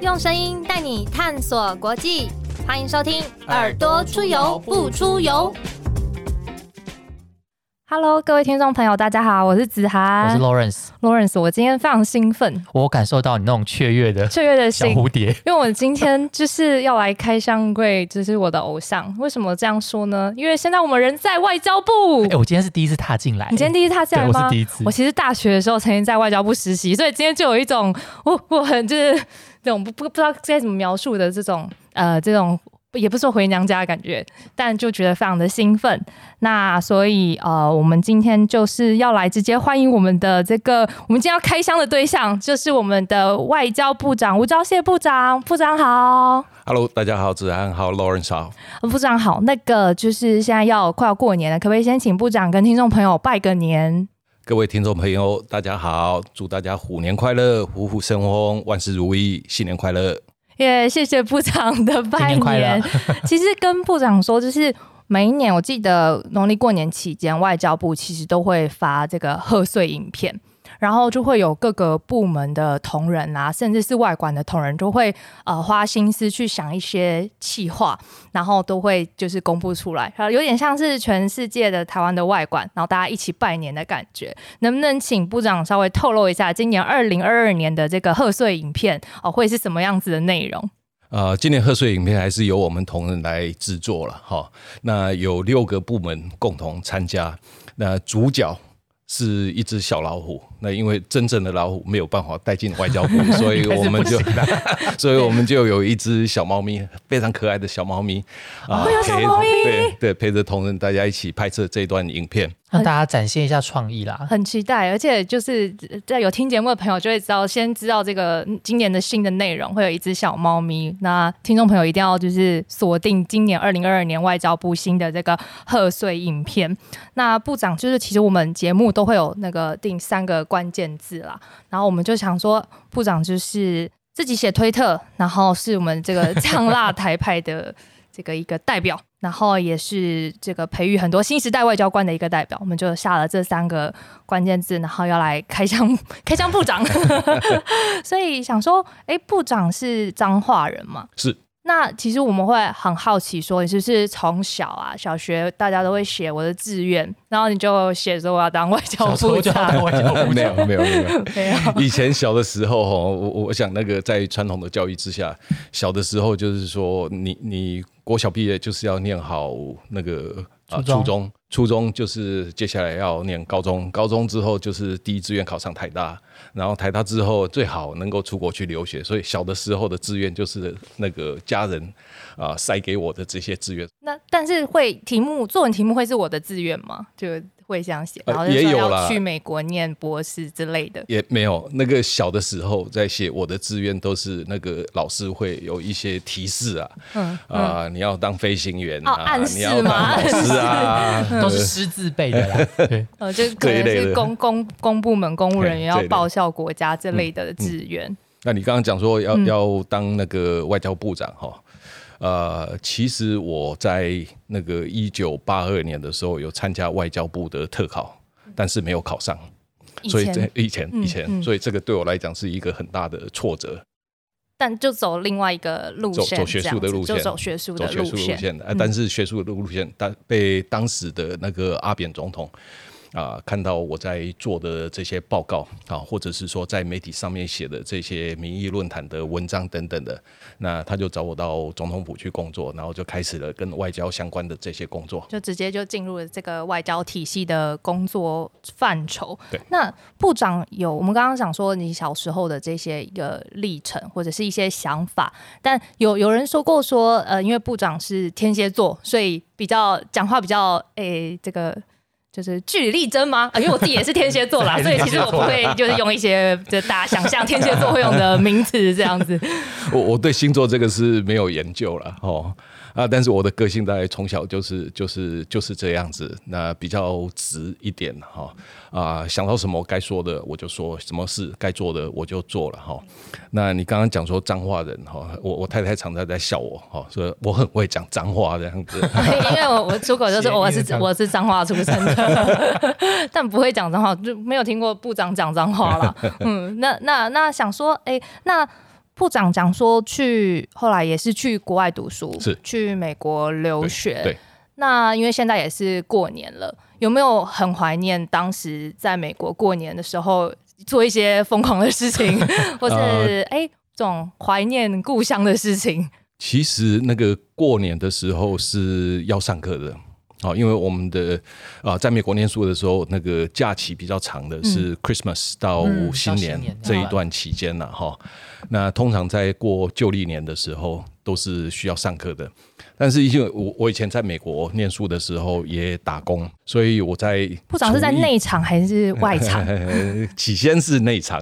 用声音带你探索国际，欢迎收听《耳朵出游不出游》。Hello，各位听众朋友，大家好，我是子涵，我是 Lawrence。Lawrence，我今天非常兴奋，我感受到你那种雀跃的雀跃的小蝴蝶，因为我今天就是要来开箱柜，就是我的偶像。为什么这样说呢？因为现在我们人在外交部。哎，我今天是第一次踏进来，你今天第一次踏进来吗？我是第一次。我其实大学的时候曾经在外交部实习，所以今天就有一种我我很就是这种不不不知道该怎么描述的这种呃这种。也不是说回娘家的感觉，但就觉得非常的兴奋。那所以呃，我们今天就是要来直接欢迎我们的这个，我们今天要开箱的对象，就是我们的外交部长吴钊燮部长。部长好，Hello，大家好，子安好，Lawrence 好，部长好。那个就是现在要快要过年了，可不可以先请部长跟听众朋友拜个年？各位听众朋友，大家好，祝大家虎年快乐，虎虎生风，万事如意，新年快乐。耶谢谢部长的 拜年。其实跟部长说，就是每一年，我记得农历过年期间，外交部其实都会发这个贺岁影片。然后就会有各个部门的同仁啊，甚至是外管的同仁，都会呃花心思去想一些企划，然后都会就是公布出来，有点像是全世界的台湾的外管，然后大家一起拜年的感觉。能不能请部长稍微透露一下，今年二零二二年的这个贺岁影片哦，会是什么样子的内容？呃，今年贺岁影片还是由我们同仁来制作了哈。那有六个部门共同参加，那主角。是一只小老虎，那因为真正的老虎没有办法带进外交部，所以我们就，所以我们就有一只小猫咪，非常可爱的小猫咪啊，陪对对陪着同仁大家一起拍摄这段影片。让大家展现一下创意啦，很期待，而且就是在有听节目的朋友就会知道，先知道这个今年的新的内容会有一只小猫咪。那听众朋友一定要就是锁定今年二零二二年外交部新的这个贺岁影片。那部长就是其实我们节目都会有那个定三个关键字啦，然后我们就想说，部长就是自己写推特，然后是我们这个呛辣台派的。这个一个代表，然后也是这个培育很多新时代外交官的一个代表，我们就下了这三个关键字，然后要来开箱 开箱部长，所以想说，哎，部长是彰化人吗？是。那其实我们会很好奇，说你是不是从小啊，小学大家都会写我的志愿，然后你就写说我要当外交部长？没有没有没有 没有。以前小的时候哈，我我想那个在传统的教育之下，小的时候就是说，你你国小毕业就是要念好那个啊初中。初中就是接下来要念高中，高中之后就是第一志愿考上台大，然后台大之后最好能够出国去留学。所以小的时候的志愿就是那个家人啊塞给我的这些志愿。那但是会题目作文题目会是我的志愿吗？就。会这样写，然后也有了去美国念博士之类的，也没有。那个小的时候在写我的志愿，都是那个老师会有一些提示啊，嗯啊，你要当飞行员啊，你要当老师啊，都是师字辈的，对，呃，就可能是公公公部门公务人员要报效国家这类的志愿。那你刚刚讲说要要当那个外交部长哈？呃，其实我在那个一九八二年的时候有参加外交部的特考，但是没有考上，所以这以前以前，所以这个对我来讲是一个很大的挫折。但就走另外一个路线，走学术的路线，走学术的路线。但是学术的路线，但被当时的那个阿扁总统。啊，看到我在做的这些报告啊，或者是说在媒体上面写的这些民意论坛的文章等等的，那他就找我到总统府去工作，然后就开始了跟外交相关的这些工作，就直接就进入了这个外交体系的工作范畴。对，那部长有我们刚刚讲说你小时候的这些一个历程或者是一些想法，但有有人说过说，呃，因为部长是天蝎座，所以比较讲话比较诶这个。就是据理力争吗？啊，因为我自己也是天蝎座啦，所以其实我不会就是用一些就大家想象天蝎座会用的名词这样子。我我对星座这个是没有研究了哦。啊！但是我的个性大概从小就是就是就是这样子，那比较直一点哈啊，想到什么该说的我就说，什么事该做的我就做了哈。那你刚刚讲说脏话人哈，我我太太常常在笑我哈，说我很会讲脏话这样子。因为我我出口就是我是我是脏话出身的，但不会讲脏话，就没有听过部长讲脏话了。嗯，那那那想说，哎，那。部长讲说去，后来也是去国外读书，是。去美国留学。对，那因为现在也是过年了，有没有很怀念当时在美国过年的时候做一些疯狂的事情，或是哎、这种怀念故乡的事情？其实那个过年的时候是要上课的。哦，因为我们的啊、在美国念书的时候，那个假期比较长的是 Christmas 到新年。这一段期间呢，哈、那通常在过旧历年的时候都是需要上课的。但是因为我我以前在美国念书的时候也打工，所以我在部长是在内场还是外场？起先是内场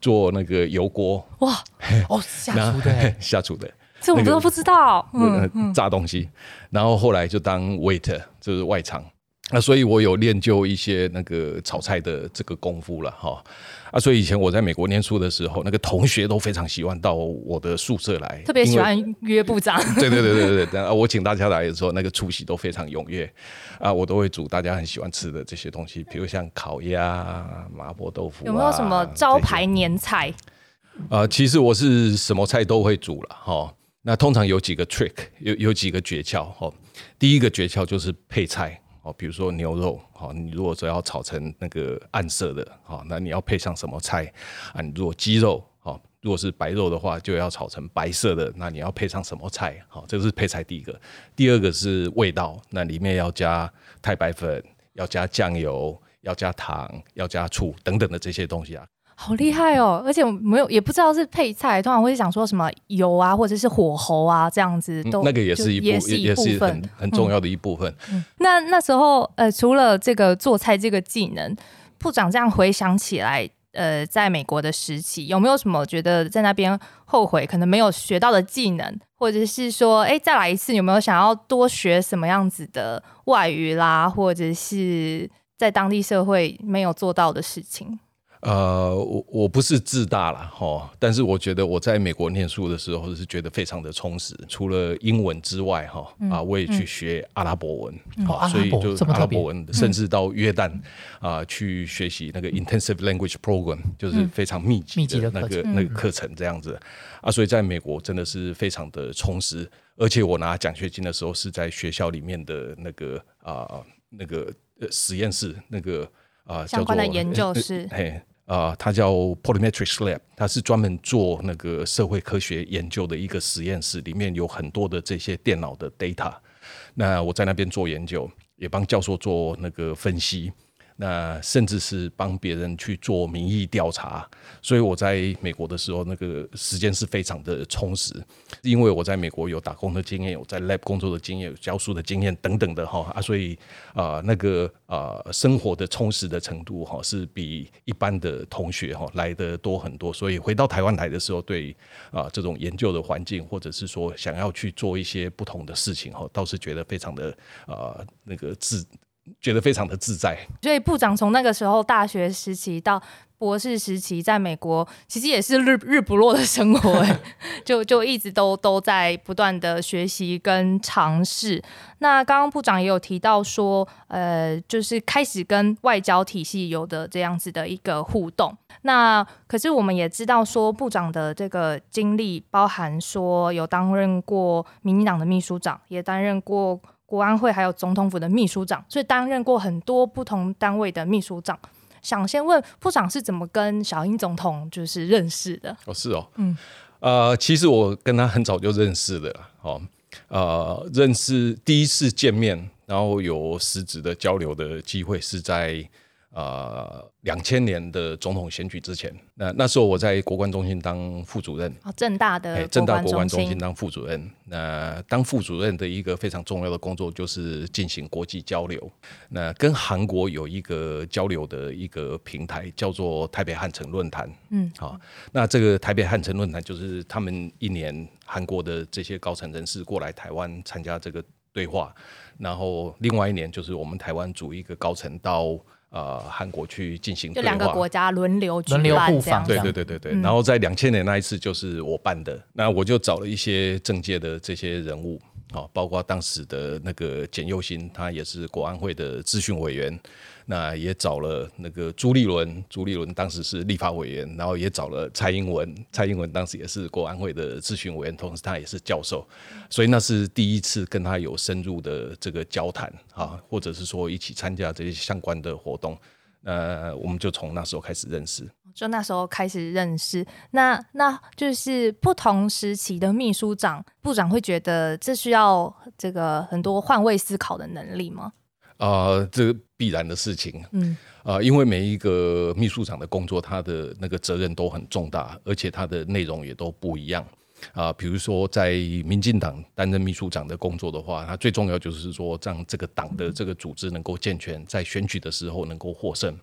做那个油锅哇，哦，下厨的欸，下厨的，这我们都不知道。嗯，嗯，炸东西，然后后来就当 waiter，就是外场。那所以，我有练就一些那个炒菜的这个功夫了哈。啊，所以以前我在美国念书的时候，那个同学都非常喜欢到我的宿舍来，特别喜欢约部长。对对对对对对，啊，我请大家来的时候，那个出席都非常踊跃啊，我都会煮大家很喜欢吃的这些东西，比如像烤鸭、麻婆豆腐、啊，有没有什么招牌年菜？啊、其实我是什么菜都会煮了哈。那通常有几个 trick，有有几个诀窍哈。第一个诀窍就是配菜哦，比如说牛肉哦，你如果说要炒成那个暗色的哦，那你要配上什么菜啊？你如果鸡肉哦，如果是白肉的话，就要炒成白色的，那你要配上什么菜？好，这是配菜第一个。第二个是味道，那里面要加太白粉，要加酱油，要加糖，要加醋等等的这些东西啊。好厉害哦！而且我没有也不知道是配菜，通常会想说什么油啊，或者是火候啊这样子都、嗯那个也是一部也是也也是一部分很。很重要的一部分。那那时候呃，除了这个做菜这个技能，部长这样回想起来，呃，在美国的时期有没有什么觉得在那边后悔可能没有学到的技能，或者是说，哎，再来一次有没有想要多学什么样子的外语啦，或者是在当地社会没有做到的事情？呃，我我不是自大啦，哈，但是我觉得我在美国念书的时候是觉得非常的充实，除了英文之外，哈啊，我也去学阿拉伯文，好、所以就阿拉伯文，甚至到约旦啊、去学习那个 intensive language program，就是非常密集的那个那个课程这样子。啊，所以在美国真的是非常的充实，而且我拿奖学金的时候是在学校里面的那个啊、那个呃实验室那个啊、相关的研究室。呃啊、它叫 Polymetrics Lab，它是专门做那个社会科学研究的一个实验室，里面有很多的这些电脑的 data。那我在那边做研究，也帮教授做那个分析，那甚至是帮别人去做民意调查。所以我在美国的时候，那个时间是非常的充实，因为我在美国有打工的经验，有在 lab 工作的经验，有教书的经验等等的哈啊，所以啊、那个啊、生活的充实的程度哈是比一般的同学哈来的多很多。所以回到台湾来的时候，对啊、这种研究的环境，或者是说想要去做一些不同的事情哈，倒是觉得非常的啊、那个自。觉得非常的自在，所以部长从那个时候大学时期到博士时期，在美国其实也是日日不落的生活，哎 就就一直都都在不断的学习跟尝试。那刚刚部长也有提到说，呃，就是开始跟外交体系有的这样子的一个互动。那可是我们也知道说，部长的这个经历包含说有担任过民进党的秘书长，也担任过国安会还有总统府的秘书长，所以担任过很多不同单位的秘书长。想先问部长是怎么跟小英总统就是认识的？哦，是哦，嗯，呃，其实我跟他很早就认识的了，哦，呃，认识第一次见面，然后有实质的交流的机会是在呃两千年的总统选举之前。那那时候我在国关中心当副主任，哦，正大的哎，正大国关中中心当副主任。那当副主任的一个非常重要的工作就是进行国际交流。那跟韩国有一个交流的一个平台，叫做台北汉城论坛。嗯，好，那这个台北汉城论坛就是他们一年韩国的这些高层人士过来台湾参加这个对话，然后另外一年就是我们台湾组一个高层到。呃，韩国去进行对话，就两个国家轮流轮流互访这样对对对对，然后在两千年那一次就是我办的，那我就找了一些政界的这些人物，哦，包括当时的那个简佑新，他也是国安会的咨询委员，那也找了那个朱立伦，朱立伦当时是立法委员，然后也找了蔡英文，蔡英文当时也是国安会的咨询委员，同时他也是教授，所以那是第一次跟他有深入的这个交谈啊，或者是说一起参加这些相关的活动，呃，我们就从那时候开始认识。就那时候开始认识，那那就是不同时期的秘书长、部长会觉得这需要这个很多换位思考的能力吗？啊，这必然的事情。嗯，啊，因为每一个秘书长的工作，他的那个责任都很重大，而且他的内容也都不一样。啊，比如说在民进党担任秘书长的工作的话，他最重要就是说让这个党的这个组织能够健全，在选举的时候能够获胜。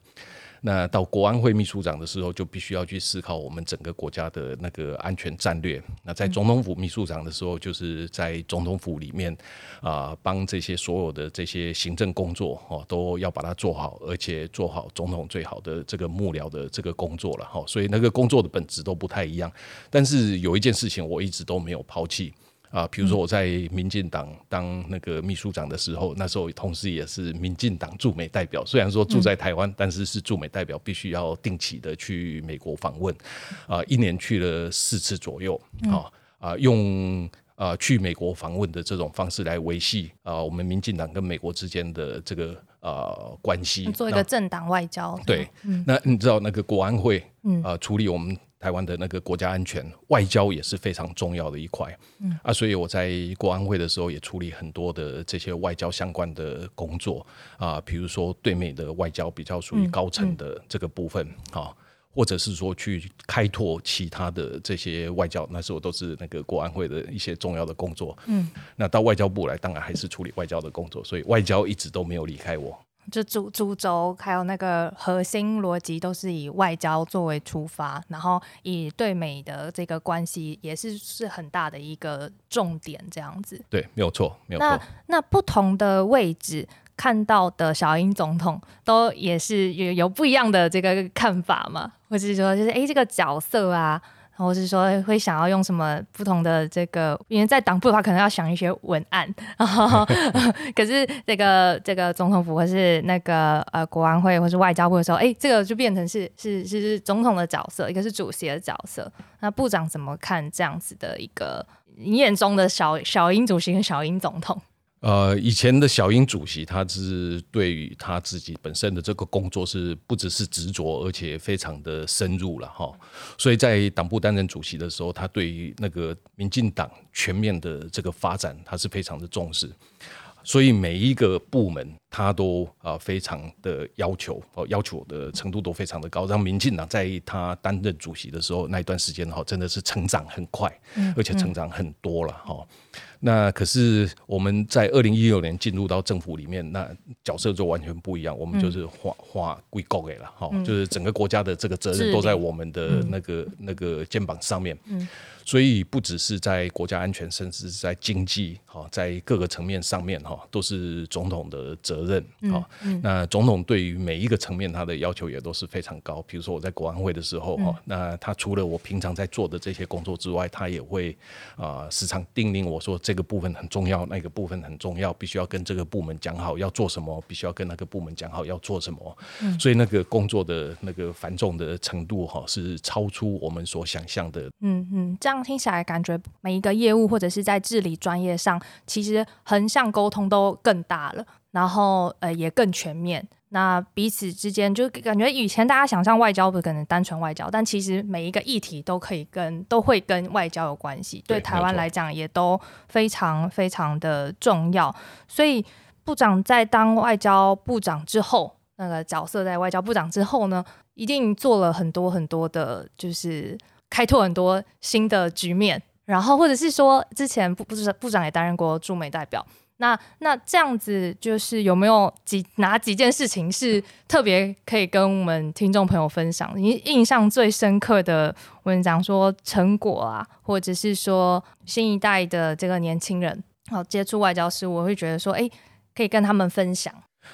那到国安会秘书长的时候，就必须要去思考我们整个国家的那个安全战略。那在总统府秘书长的时候，就是在总统府里面啊，帮这些所有的这些行政工作哦，都要把它做好，而且做好总统最好的这个幕僚的这个工作了哈。所以那个工作的本质都不太一样，但是有一件事情我一直都没有抛弃。啊，比如说我在民进党当那个秘书长的时候，那时候同时也是民进党驻美代表。虽然说住在台湾，但是是驻美代表，必须要定期的去美国访问。啊，一年去了四次左右。啊啊，用啊去美国访问的这种方式来维系啊我们民进党跟美国之间的这个呃关系，做一个政党外交。对，那你知道那个国安会啊处理我们。台湾的那个国家安全外交也是非常重要的一块，嗯啊，所以我在国安会的时候也处理很多的这些外交相关的工作啊，比如说对美的外交比较属于高层的这个部分啊，或者是说去开拓其他的这些外交，那时候都是那个国安会的一些重要的工作，嗯，那到外交部来，当然还是处理外交的工作，所以外交一直都没有离开我。就主主轴还有那个核心逻辑都是以外交作为出发，然后以对美的这个关系也是是很大的一个重点，这样子。对，没有错，没有错。那那不同的位置看到的小英总统，都也是有有不一样的这个看法嘛？或者是说，就是哎，这个角色啊。或是说会想要用什么不同的这个，因为在党部的话，可能要想一些文案。然后 可是这个这个总统府或是那个呃国安会或是外交部的时候，哎，这个就变成是是是是总统的角色，一个是主席的角色。那部长怎么看这样子的一个你眼中的小小英主席跟小英总统？呃，以前的小英主席，他是对于他自己本身的这个工作是不只是执着，而且非常的深入了哈。所以在党部担任主席的时候，他对于那个民进党全面的这个发展，他是非常的重视。所以每一个部门，他都啊非常的要求，哦要求的程度都非常的高。让民进党在他担任主席的时候，那一段时间哈，真的是成长很快，而且成长很多了哈。那可是我们在二零一六年进入到政府里面，那角色就完全不一样。我们就是划划归够给了哈，就是整个国家的这个责任都在我们的那个那个肩膀上面。所以不只是在国家安全，甚至是在经济哈，在各个层面上面哈，都是总统的责任哈。那总统对于每一个层面他的要求也都是非常高。比如说我在国安会的时候哈，那他除了我平常在做的这些工作之外，他也会啊时常叮咛我说这个部分很重要，那个部分很重要，必须要跟这个部门讲好要做什么，必须要跟那个部门讲好要做什么。所以那个工作的那个繁重的程度哈，是超出我们所想象的。嗯嗯，这样。听起来感觉每一个业务或者是在治理专业上，其实横向沟通都更大了，然后呃也更全面。那彼此之间就感觉以前大家想象外交不可能单纯外交，但其实每一个议题都可以跟都会跟外交有关系。对台湾来讲也都非常非常的重要。所以部长在当外交部长之后，那个角色在外交部长之后呢，一定做了很多很多的，就是。开拓很多新的局面，然后或者是说，之前部部部长也担任过驻美代表，那那这样子就是有没有几哪几件事情是特别可以跟我们听众朋友分享？你印象最深刻的，我们讲说成果啊，或者是说新一代的这个年轻人，好接触外交事务，我会觉得说，哎，可以跟他们分享。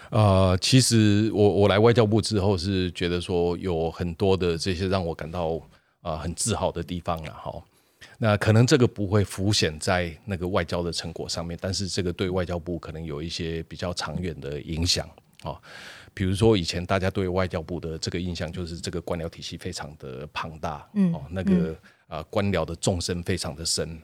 呃，其实我我来外交部之后是觉得说有很多的这些让我感到。啊，很自豪的地方了哈。那可能这个不会浮显在那个外交的成果上面，但是这个对外交部可能有一些比较长远的影响啊。比如说以前大家对外交部的这个印象就是这个官僚体系非常的庞大，嗯，哦，那个啊官僚的纵深非常的深。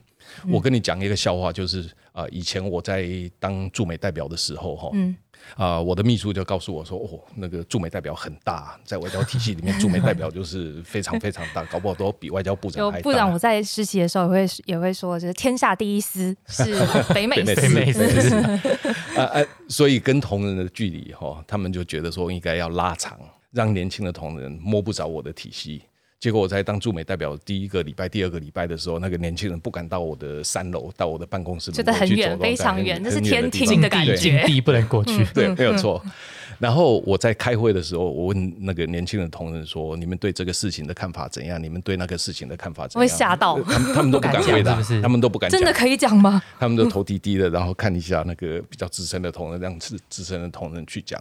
我跟你讲一个笑话，就是啊，以前我在当驻美代表的时候，哈，嗯，啊，我的秘书就告诉我说，哦，那个驻美代表很大，在外交体系里面，驻美代表就是非常非常大，搞不好都比外交部长还大。部长，我在实习的时候也会也会说，就是天下第一司是 北美司，北美司，啊啊，所以跟同仁的距离哈，他们就觉得说应该要拉长，让年轻的同仁摸不着我的体系。结果我在当驻美代表第一个礼拜、第二个礼拜的时候，那个年轻人不敢到我的三楼，到我的办公室，觉得很远，非常远，这是天庭的感觉，地不能过去。对，没有错。然后我在开会的时候，我问那个年轻的同仁说：“你们对这个事情的看法怎样？你们对那个事情的看法怎样？”会吓到，他们他们都不敢回答，他们都不敢。真的可以讲吗？他们都头低低的，然后看一下那个比较资深的同仁，让资资深的同仁去讲。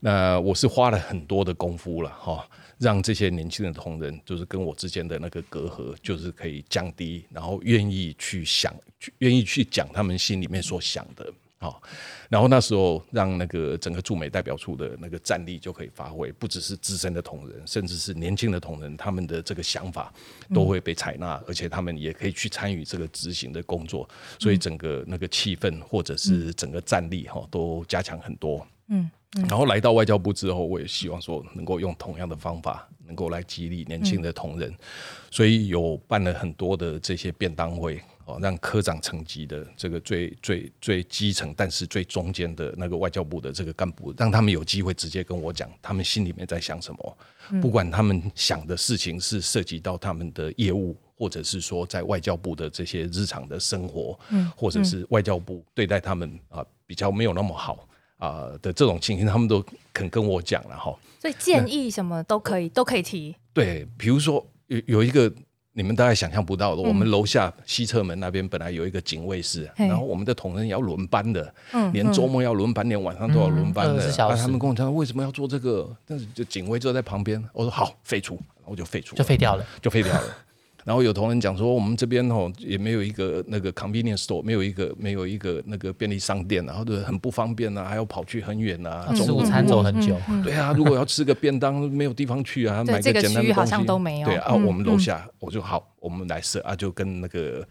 那我是花了很多的功夫了，哈。让这些年轻的同仁，就是跟我之间的那个隔阂，就是可以降低，然后愿意去想，愿意去讲他们心里面所想的，好，然后那时候让那个整个驻美代表处的那个战力就可以发挥，不只是资深的同仁，甚至是年轻的同仁，他们的这个想法都会被采纳，而且他们也可以去参与这个执行的工作，所以整个那个气氛或者是整个战力哈都加强很多，嗯。然后来到外交部之后，我也希望说能够用同样的方法，能够来激励年轻的同仁，所以有办了很多的这些便当会哦，让科长层级的这个最最最基层，但是最中间的那个外交部的这个干部，让他们有机会直接跟我讲，他们心里面在想什么，不管他们想的事情是涉及到他们的业务，或者是说在外交部的这些日常的生活，嗯，或者是外交部对待他们啊比较没有那么好。啊的这种情形，他们都肯跟我讲了哈，所以建议什么都可以，都可以提。对，比如说有有一个你们大概想象不到的，我们楼下西侧门那边本来有一个警卫室，然后我们的同仁要轮班的，嗯，连周末要轮班，连晚上都要轮班的。啊，他们跟我讲为什么要做这个，但是就警卫就在旁边，我说好废除，然后就废除，就废掉了，就废掉了。然后有同仁讲说，我们这边哦也没有一个那个 convenience store，没有一个没有一个那个便利商店，然后就很不方便啊，还要跑去很远啊，吃午餐走很久。对啊，如果要吃个便当，没有地方去啊，买个简单的东西。对啊，我们楼下我就好，我们来设啊，就跟那个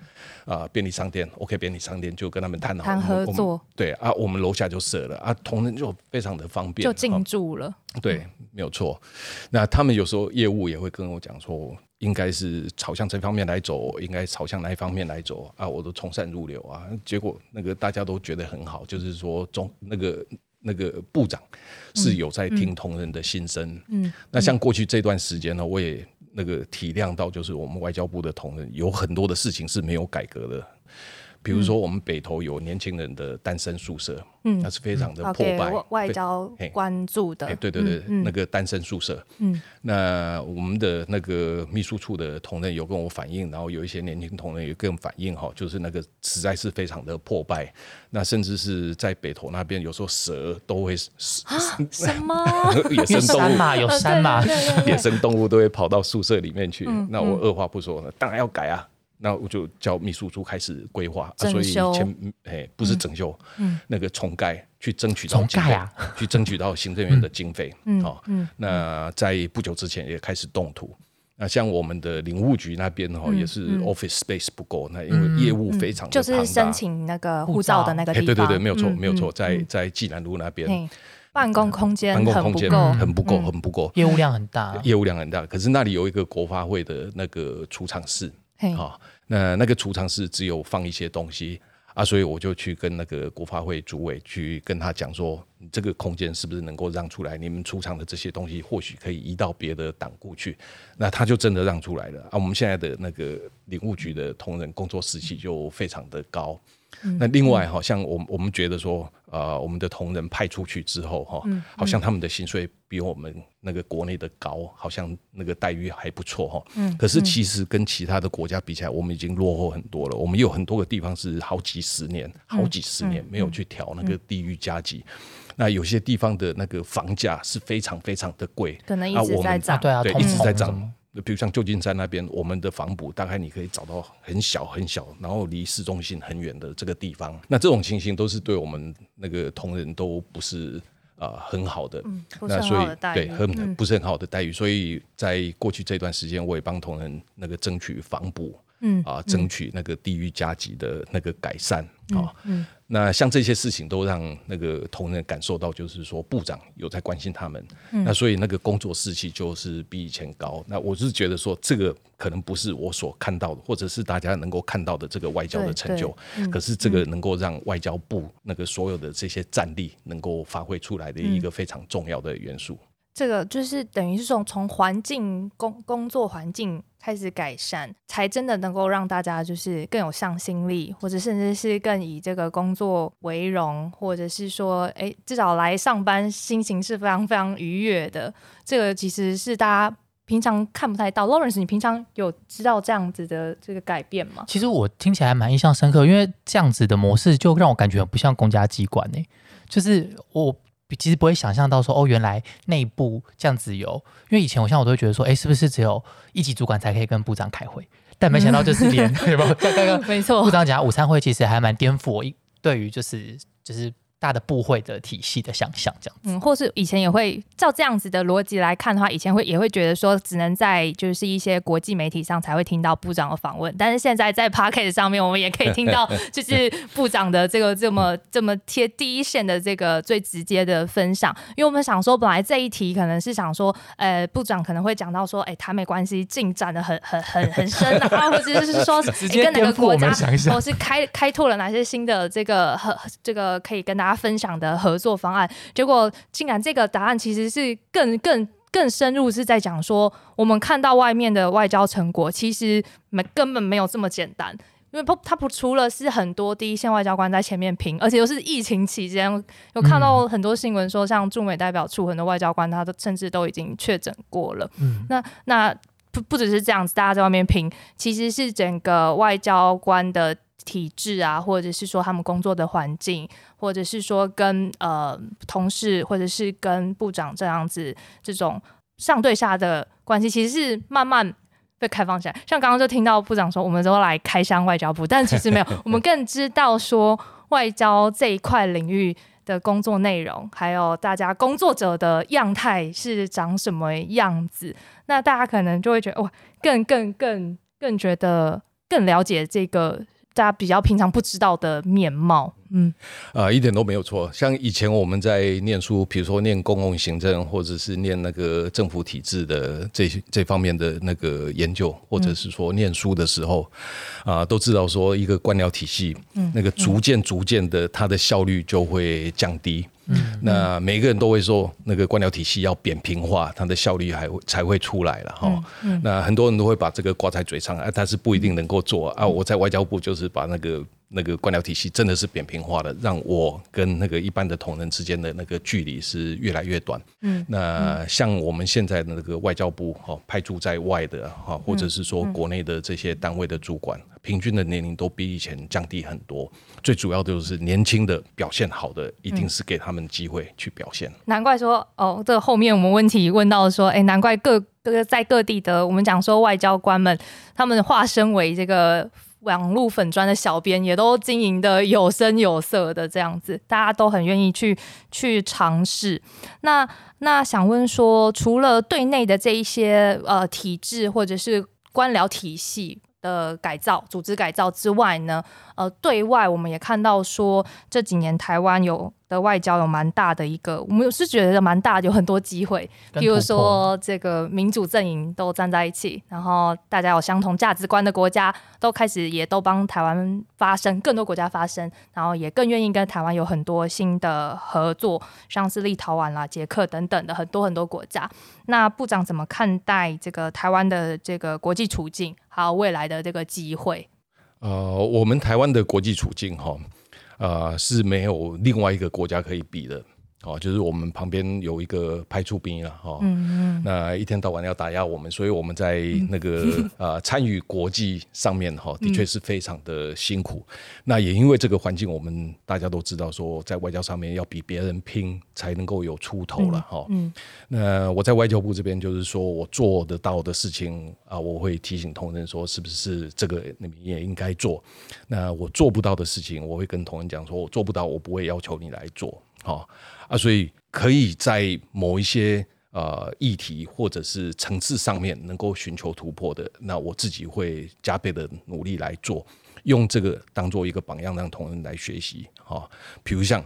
啊便利商店，OK 便利商店就跟他们谈好谈合作。对啊，我们楼下就设了啊，同仁就非常的方便，就进驻了。对，没有错。那他们有时候业务也会跟我讲说。应该是朝向这方面来走，应该朝向哪一方面来走啊？我都从善如流啊，结果那个大家都觉得很好，就是说中那个那个部长是有在听同仁的心声。嗯，那像过去这段时间呢，我也那个体谅到，就是我们外交部的同仁有很多的事情是没有改革的。比如说，我们北投有年轻人的单身宿舍，嗯，那是非常的破败。外交关注的，对对对，那个单身宿舍，嗯，那我们的那个秘书处的同仁有跟我反映，然后有一些年轻同仁也跟反映哈，就是那个实在是非常的破败。那甚至是在北投那边，有时候蛇都会 啊什么？野生动物。嘛，有山嘛，野生动物都会跑到宿舍里面去。那我二话不说，当然要改啊。那我就叫秘书处开始规划，所以前哎不是整修，那个重盖去争取到经费，去争取到行政院的经费。好，那在不久之前也开始动土。那像我们的领务局那边哈，也是 office space 不够，那因为业务非常就是申请那个护照的那个地方。对对对，没有错，没有错，在在济南路那边，办公空间办公空间很不够，很不够，业务量很大，业务量很大。可是那里有一个国发会的那个储藏室，好。那那个储藏室只有放一些东西啊，所以我就去跟那个国发会主委去跟他讲说，你这个空间是不是能够让出来？你们储藏的这些东西或许可以移到别的党部去。那他就真的让出来了啊。我们现在的那个领务局的同仁工作士气就非常的高。那另外好，像我我们觉得说，呃，我们的同仁派出去之后哈，好像他们的薪水比我们那个国内的高，好像那个待遇还不错哈。嗯。可是其实跟其他的国家比起来，我们已经落后很多了。我们有很多个地方是好几十年、好几十年没有去调那个地域加级。那有些地方的那个房价是非常非常的贵，可能一直在涨。对啊，对，一直在涨。比如像旧金山那边，我们的房补大概你可以找到很小很小，然后离市中心很远的这个地方。那这种情形都是对我们那个同仁都不是。啊、很好的。那所以对很嗯不是很好的待遇，所以在过去这段时间，我也帮同仁那个争取房补嗯啊，争取那个地域加级的那个改善啊。嗯那像这些事情都让那个同仁感受到，就是说部长有在关心他们，嗯那所以那个工作士气就是比以前高。那我是觉得说，这个可能不是我所看到的，或者是大家能够看到的这个外交的成就，嗯可是这个能够让外交部那个所有的这些战力能够发挥出来的一个非常重要的元素。这个就是等于是从从环境工工作环境开始改善，才真的能够让大家就是更有向心力，或者甚至是更以这个工作为荣，或者是说，哎，至少来上班心情是非常非常愉悦的。这个其实是大家平常看不太到。Lawrence，你平常有知道这样子的这个改变吗？其实我听起来蛮印象深刻，因为这样子的模式就让我感觉很不像公家机关呢、就是我其实不会想象到说，哦，原来内部这样子有，因为以前我像我都会觉得说，哎，是不是只有一级主管才可以跟部长开会？但没想到就是连，对吧？像刚刚没错部，长讲午餐会，其实还蛮颠覆我一对于就是就是大的部会的体系的想象，这样子。嗯，或是以前也会照这样子的逻辑来看的话，以前会也会觉得说，只能在就是一些国际媒体上才会听到部长的访问，但是现在在 p o c k e t 上面，我们也可以听到 就是部长的这个这么这么贴第一线的这个最直接的分享。因为我们想说，本来这一题可能是想说，呃，部长可能会讲到说，哎，台美关系进展的很很很很深啊，或者是说，直接哎跟哪个国家或是开开拓了哪些新的这个和这个可以跟大家分享的合作方案。结果竟然这个答案其实是更更更深入，是在讲说我们看到外面的外交成果，其实没根本没有这么简单。因为不，它不除了是很多第一线外交官在前面拼，而且又是疫情期间，有看到很多新闻说，像驻美代表处很多外交官，他都甚至都已经确诊过了。嗯，那那不不只是这样子，大家在外面拼，其实是整个外交官的体制啊，或者是说他们工作的环境，或者是说跟呃同事，或者是跟部长这样子这种上对下的关系，其实是慢慢。被开放起来，像刚刚就听到部长说，我们都来开箱外交部，但其实没有，我们更知道说外交这一块领域的工作内容，还有大家工作者的样态是长什么样子。那大家可能就会觉得哇，更更更更觉得更了解这个大家比较平常不知道的面貌。嗯啊、一点都没有错。像以前我们在念书，比如说念公共行政，或者是念那个政府体制的这些这方面的那个研究，或者是说念书的时候，啊、都知道说一个官僚体系，嗯那个逐渐逐渐的，它的效率就会降低。嗯，那每个人都会说，那个官僚体系要扁平化，它的效率还会才会出来了哈。那很多人都会把这个挂在嘴上，啊，但是不一定能够做啊。我在外交部就是把那个那个官僚体系真的是扁平化的，让我跟那个一般的同仁之间的那个距离是越来越短。嗯，那像我们现在的那个外交部哈、派驻在外的哈，或者是说国内的这些单位的主管，平均的年龄都比以前降低很多。最主要就是年轻的表现好的，一定是给他们机会去表现。难怪说哦，这个后面我们问题问到说，哎，难怪各各个在各地的我们讲说外交官们，他们化身为这个网络粉砖的小编，也都经营的有声有色的这样子，大家都很愿意去去尝试。那那想问说，除了对内的这一些呃体制或者是官僚体系的改造、组织改造之外呢，呃，对外我们也看到说这几年台湾有的外交有蛮大的一个，我们是觉得蛮大的，有很多机会，比如说这个民主阵营都站在一起，然后大家有相同价值观的国家都开始也都帮台湾发声，更多国家发声，然后也更愿意跟台湾有很多新的合作，像是立陶宛啦、捷克等等的很多很多国家。那部长怎么看待这个台湾的这个国际处境，还有未来的这个机会？呃，我们台湾的国际处境哈，呃是没有另外一个国家可以比的。哦，就是我们旁边有一个派出兵了，哈、嗯那一天到晚要打压我们，所以我们在那个呃参与国际上面哈，的确是非常的辛苦。那也因为这个环境，我们大家都知道说，在外交上面要比别人拼，才能够有出头了哈。嗯那我在外交部这边，就是说我做得到的事情啊，我会提醒同仁说，是不是这个你们也应该做。那我做不到的事情，我会跟同仁讲说，我做不到，我不会要求你来做。好啊，所以可以在某一些呃议题或者是层次上面能够寻求突破的，那我自己会加倍的努力来做，用这个当做一个榜样，让同仁来学习。好，比如像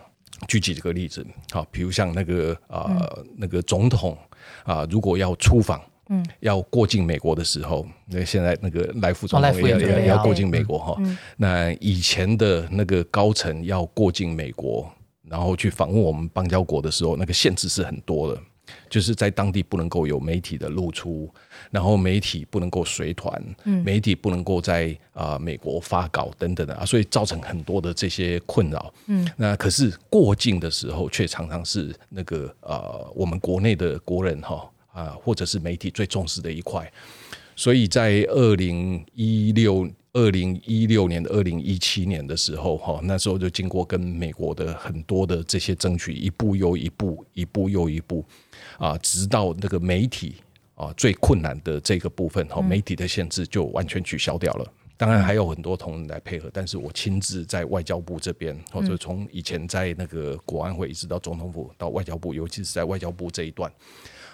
举几个例子，好，比如像那个啊那个总统啊，如果要出访。嗯，要过境美国的时候，那现在那个来副总统也要要过境美国哈。那以前的那个高层要过境美国，然后去访问我们邦交国的时候，那个限制是很多的，就是在当地不能够有媒体的露出，然后媒体不能够随团，媒体不能够在啊美国发稿等等的啊，所以造成很多的这些困扰。嗯，那可是过境的时候，却常常是那个呃我们国内的国人哈。啊，或者是媒体最重视的一块，所以在二零一六、二零一六年、二零一七年的时候，哈，那时候就经过跟美国的很多的这些争取，一步又一步，一步又一步，啊，直到那个媒体啊最困难的这个部分，哈，媒体的限制就完全取消掉了。当然还有很多同仁来配合，但是我亲自在外交部这边，或者从以前在那个国安会一直到总统府到外交部，尤其是在外交部这一段。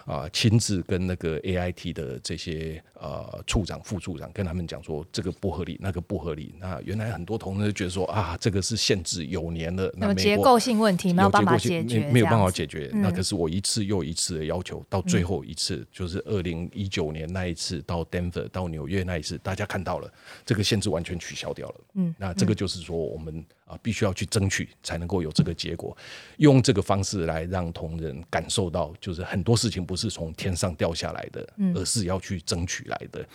啊，亲自跟那个 A I T 的这些呃处长、副处长跟他们讲说，这个不合理，那个不合理。那原来很多同仁觉得说啊，这个是限制有年了，有结构性问题，没有办法解决，没有办法解决。那可是我一次又一次的要求，到最后一次就是二零一九年那一次到 Denver 到纽约那一次，大家看到了这个限制完全取消掉了。嗯，那这个就是说我们。啊，必须要去争取，才能够有这个结果。用这个方式来让同仁感受到，就是很多事情不是从天上掉下来的，而是要去争取来的。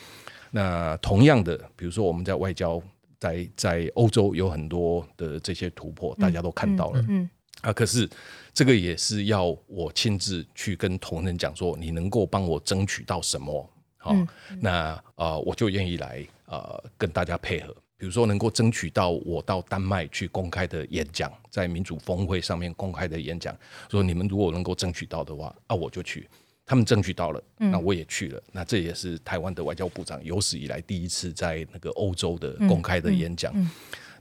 那同样的，比如说我们在外交，在在欧洲有很多的这些突破，大家都看到了。嗯啊，可是这个也是要我亲自去跟同仁讲说，你能够帮我争取到什么？好，那啊，我就愿意来啊，跟大家配合。比如说，能够争取到我到丹麦去公开的演讲，在民主峰会上面公开的演讲，说你们如果能够争取到的话，啊，我就去。他们争取到了，那我也去了。那这也是台湾的外交部长有史以来第一次在那个欧洲的公开的演讲。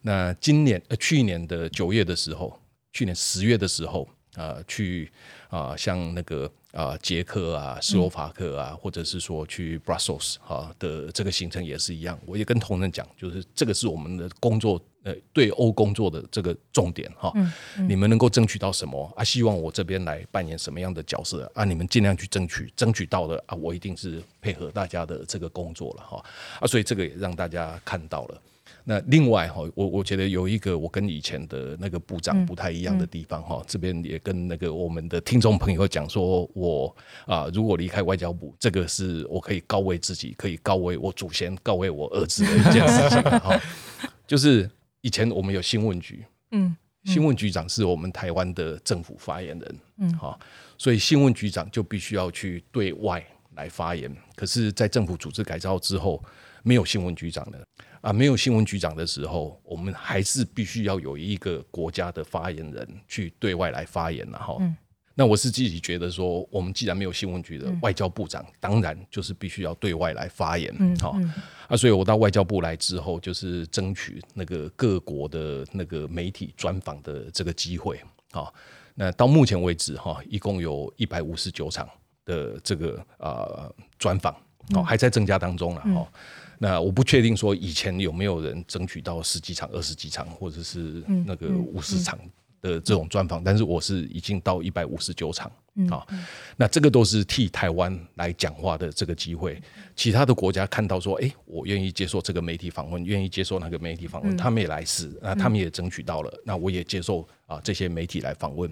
那今年呃，去年的九月的时候，去年十月的时候，啊，去啊，像那个。啊，捷克啊，斯洛伐克啊，或者是说去 Brussels 啊的这个行程也是一样。我也跟同仁讲，就是这个是我们的工作，呃，对欧工作的这个重点哈。嗯你们能够争取到什么啊？希望我这边来扮演什么样的角色啊？你们尽量去争取，争取到的啊，我一定是配合大家的这个工作了哈。啊，所以这个也让大家看到了。那另外哈，我我觉得有一个我跟以前的那个部长不太一样的地方哈，这边也跟那个我们的听众朋友讲说，我啊如果离开外交部，这个是我可以告慰自己，可以告慰我祖先，告慰我儿子的一件事情哈。就是以前我们有新闻局，嗯，新闻局长是我们台湾的政府发言人，嗯，好，所以新闻局长就必须要去对外来发言。可是，在政府组织改造之后，没有新闻局长的。啊，没有新闻局长的时候，我们还是必须要有一个国家的发言人去对外来发言了哈。那我是自己觉得说，我们既然没有新闻局的外交部长，当然就是必须要对外来发言。好啊，所以我到外交部来之后，就是争取那个各国的那个媒体专访的这个机会。好，那到目前为止哈，一共有一百五十九场的这个啊专访，哦还在增加当中了哈。那我不确定说以前有没有人争取到十几场、二十几场，或者是那个五十场的这种专访，但是我是已经到一百五十九场啊。那这个都是替台湾来讲话的这个机会。其他的国家看到说，哎，我愿意接受这个媒体访问，愿意接受那个媒体访问，他们也来试，那他们也争取到了，那我也接受啊这些媒体来访问。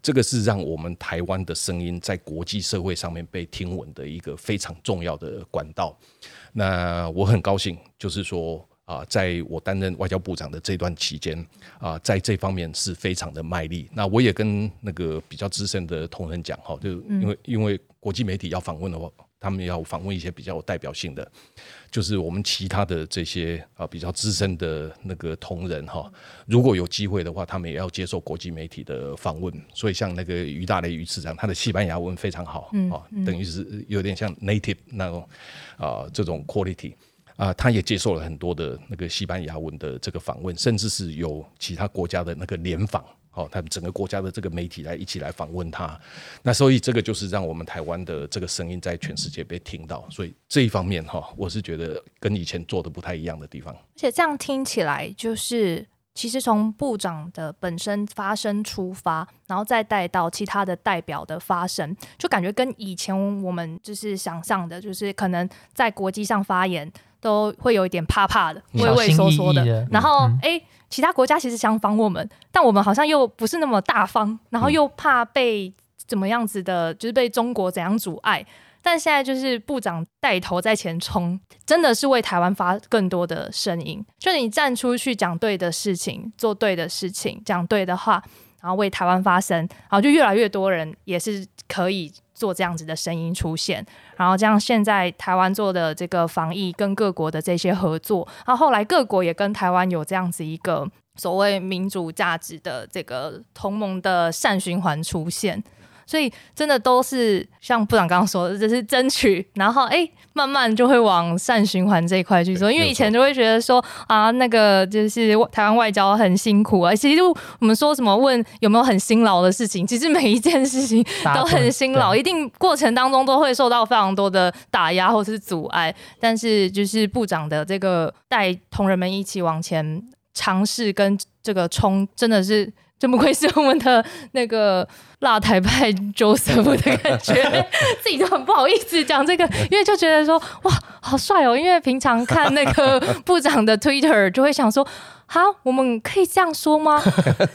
这个是让我们台湾的声音在国际社会上面被听闻的一个非常重要的管道。那我很高兴，就是说啊，在我担任外交部长的这段期间啊，在这方面是非常的卖力。那我也跟那个比较资深的同仁讲哈，就因为因为国际媒体要访问的话。他们要访问一些比较有代表性的，就是我们其他的这些啊比较资深的那个同仁哈，如果有机会的话，他们也要接受国际媒体的访问。所以像那个于大雷于市长，他的西班牙文非常好啊，等于是有点像 native 那种啊这种 quality 啊，他也接受了很多的那个西班牙文的这个访问，甚至是有其他国家的那个联访。哦，他们整个国家的这个媒体来一起来访问他，那所以这个就是让我们台湾的这个声音在全世界被听到，所以这一方面哈，我是觉得跟以前做的不太一样的地方。而且这样听起来，就是其实从部长的本身发声出发，然后再带到其他的代表的发声，就感觉跟以前我们就是想象的，就是可能在国际上发言都会有一点怕怕的、畏畏缩缩的。然后，哎，其他国家其实想访我们，但我们好像又不是那么大方，然后又怕被怎么样子的，就是被中国怎样阻碍。但现在就是部长带头在前冲，真的是为台湾发更多的声音。就你站出去讲对的事情，做对的事情，讲对的话，然后为台湾发声，然后就越来越多人也是可以做这样子的声音出现。然后这样现在台湾做的这个防疫跟各国的这些合作，然后后来各国也跟台湾有这样子一个所谓民主价值的这个同盟的善循环出现。所以真的都是像部长刚刚说的，就是争取，然后哎，慢慢就会往善循环这一块去做。因为以前就会觉得说啊，那个就是台湾外交很辛苦啊。其实我们说什么问有没有很辛劳的事情，其实每一件事情都很辛劳，一定过程当中都会受到非常多的打压或是阻碍。但是就是部长的这个带同仁们一起往前尝试跟这个冲，真的是。真不愧是我们的那个辣台派 Joseph 的感觉，自己都很不好意思讲这个，因为就觉得说哇，好帅哦！因为平常看那个部长的 Twitter 就会想说，好，我们可以这样说吗？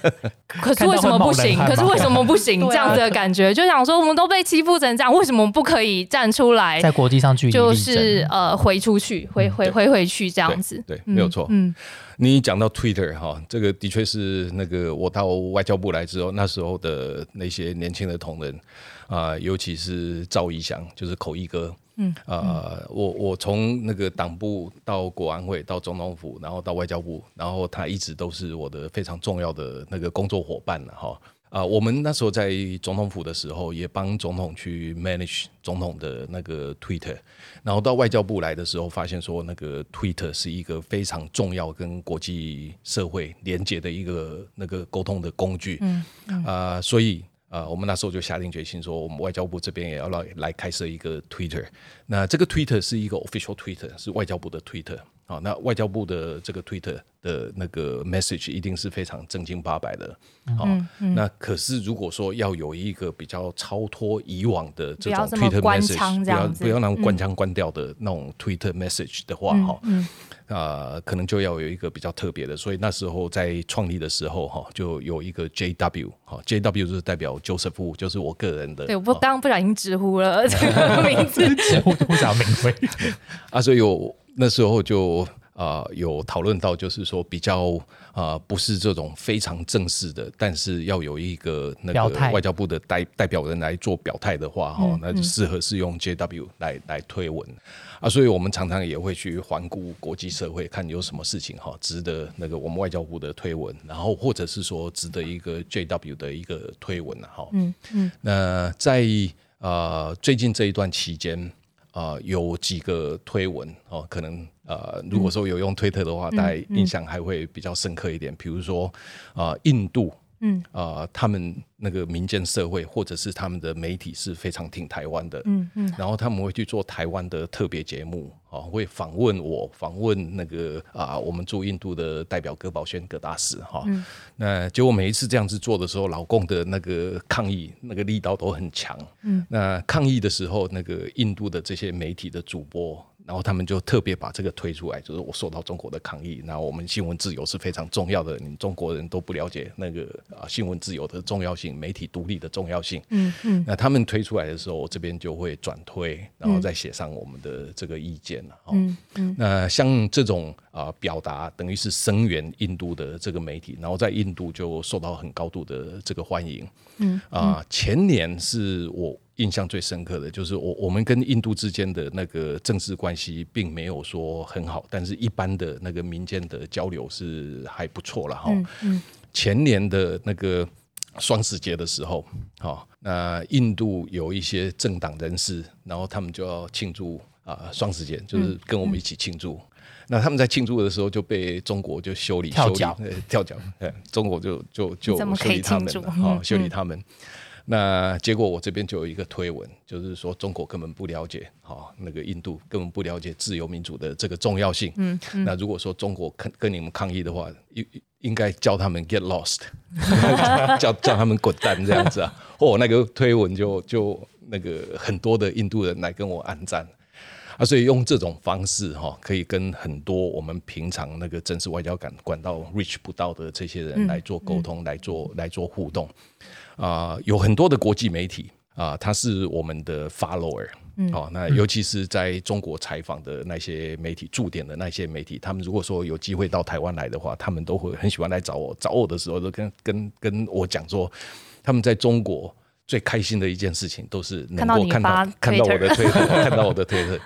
可是为什么不行？可是为什么不行？这样子的感觉，就想说我们都被欺负成这样，为什么不可以站出来，在国际上据就是呃，回出去，回回回回去这样子？对，没有错，嗯。你讲到 Twitter 哈，这个的确是那个我到外交部来之后，那时候的那些年轻的同仁啊，尤其是赵一翔，就是口译哥，嗯啊，我我从那个党部到国安会到总统府，然后到外交部，然后他一直都是我的非常重要的那个工作伙伴了哈。啊，我们那时候在总统府的时候，也帮总统去 manage 总统的那个 Twitter，然后到外交部来的时候，发现说那个 Twitter 是一个非常重要跟国际社会连接的一个那个沟通的工具。嗯，啊，所以啊，我们那时候就下定决心说，我们外交部这边也要来来开设一个 Twitter。那这个 Twitter 是一个 official Twitter，是外交部的 Twitter。啊，那外交部的这个 Twitter 的那个 message 一定是非常正经八百的。好，那可是如果说要有一个比较超脱以往的这种 Twitter message，不要不要那种关腔关掉的那种 Twitter message 的话，哈，啊，可能就要有一个比较特别的。所以那时候在创立的时候，哈，就有一个 JW，哈，JW 就是代表 Joseph，就是我个人的。对，我刚刚不小心直呼了这个名字，直呼不小名讳 啊，所以我。那时候就啊有讨论到，就是说比较啊不是这种非常正式的，但是要有一个那个外交部的代代表人来做表态的话，哈，那就适合是用 JW 来来推文。啊，所以我们常常也会去环顾国际社会，看有什么事情哈值得那个我们外交部的推文，然后或者是说值得一个 JW 的一个推文哈，嗯嗯，那在啊最近这一段期间。啊，有几个推文哦，可能呃，如果说有用推特的话，大家印象还会比较深刻一点。比如说啊，印度。嗯。啊，他们那个民间社会或者是他们的媒体是非常挺台湾的，嗯嗯，然后他们会去做台湾的特别节目啊，会访问我，访问那个啊，我们驻印度的代表葛宝轩葛大使哈，那结果每一次这样子做的时候，老共的那个抗议那个力道都很强，嗯，那抗议的时候，那个印度的这些媒体的主播。然后他们就特别把这个推出来，就是我受到中国的抗议。那我们新闻自由是非常重要的，你们中国人都不了解那个啊新闻自由的重要性，媒体独立的重要性。嗯嗯。那他们推出来的时候，我这边就会转推，然后再写上我们的这个意见了。嗯嗯。那像这种啊表达，等于是声援印度的这个媒体，然后在印度就受到很高度的这个欢迎。嗯。啊，前年是我。印象最深刻的就是我我们跟印度之间的那个政治关系并没有说很好，但是一般的那个民间的交流是还不错了哈嗯。前年的那个双十节的时候，哈，那印度有一些政党人士，然后他们就要庆祝啊双十节，就是跟我们一起庆祝。那他们在庆祝的时候就被中国就修理跳脚修理呃跳脚，呃中国就就就修理他们庆祝，好、嗯修理他们。那结果我这边就有一个推文，就是说中国根本不了解，好、那个印度根本不了解自由民主的这个重要性。嗯，那如果说中国跟跟你们抗议的话，应应该叫他们 get lost，叫叫他们滚蛋这样子啊。哦，那个推文就就那个很多的印度人来跟我暗赞。啊，所以用这种方式哈、可以跟很多我们平常那个正式外交管管道 reach 不到的这些人来做沟通，来做来做互动。啊、有很多的国际媒体啊、他是我们的 follower。哦，那尤其是在中国采访的那些媒体驻点的那些媒体，他们如果说有机会到台湾来的话，他们都会很喜欢来找我。找我的时候，都跟跟跟我讲说，他们在中国最开心的一件事情，都是能够看到看到我的推特，看到我的推特。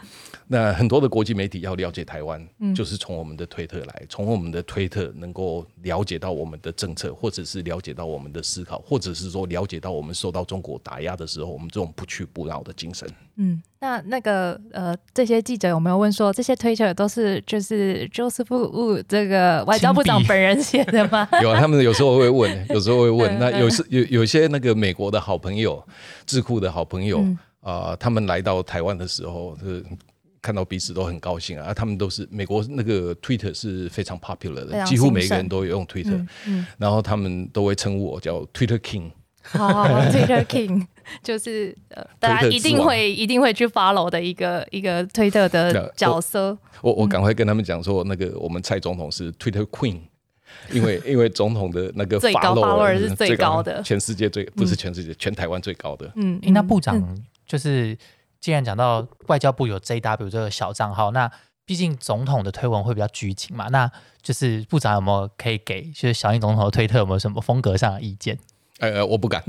那很多的国际媒体要了解台湾，嗯就是从我们的推特来，从我们的推特能够了解到我们的政策，或者是了解到我们的思考，或者是说了解到我们受到中国打压的时候，我们这种不屈不挠的精神。嗯，那那个呃，这些记者有没有问说，这些 Twitter 都是就是 Joseph Wu 这个外交部长本人写的吗？有啊，他们有时候会问，有时候会问。嗯那有时有有些那个美国的好朋友，智库的好朋友嗯啊、他们来到台湾的时候，是看到彼此都很高兴啊。他们都是美国那个 Twitter 是非常 popular 的，几乎每兴盛个人都有用 Twitter，、嗯嗯，然后他们都会称呼我叫 Twitter King。好好好，Twitter King 就是呃，大家一定会一定会去 follow 的一个一个推特的角色。我我赶快跟他们讲说，那个我们蔡总统是 Twitter Queen。因为 因为总统的那个最高 follower 是最高的全世界最不是全世界，全台湾最高的。嗯，那部嗯长就是，既然讲到外交部有 JW 这个小账号，那毕竟总统的推文会比较拘谨嘛，那就是部长有没有可以给，就是小英总统的推特有没有什么风格上的意见？呃，我不敢。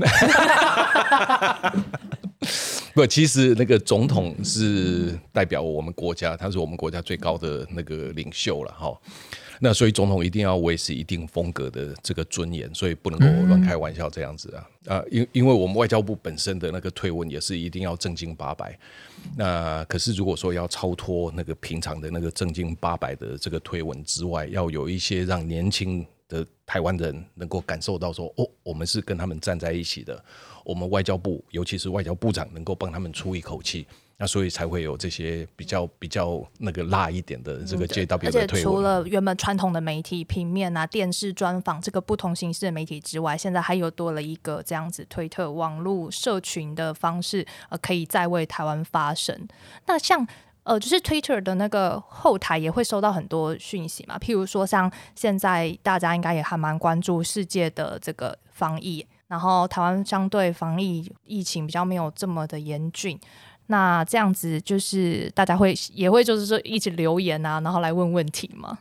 不，其实那个总统是代表我们国家，他是我们国家最高的那个领袖了哈。那所以总统一定要维持一定风格的这个尊严，所以不能够乱开玩笑这样子啊啊！因因为我们外交部本身的那个推文也是一定要正经八百。那可是如果说要超脱那个平常的那个正经八百的这个推文之外，要有一些让年轻的台湾人能够感受到说，哦，我们是跟他们站在一起的。我们外交部，尤其是外交部长，能够帮他们出一口气。那所以才会有这些比较比较那个辣一点的这个 JW 而且的推文。除了原本传统的媒体、平面啊、电视专访这个不同形式的媒体之外，现在还有多了一个这样子推特网络社群的方式，呃，可以再为台湾发声。那像呃，就是 Twitter 的那个后台也会收到很多讯息嘛，譬如说像现在大家应该也还蛮关注世界的这个防疫，然后台湾相对防疫疫情比较没有这么的严峻。那这样子就是大家会也会就是说一直留言啊，然后来问问题吗？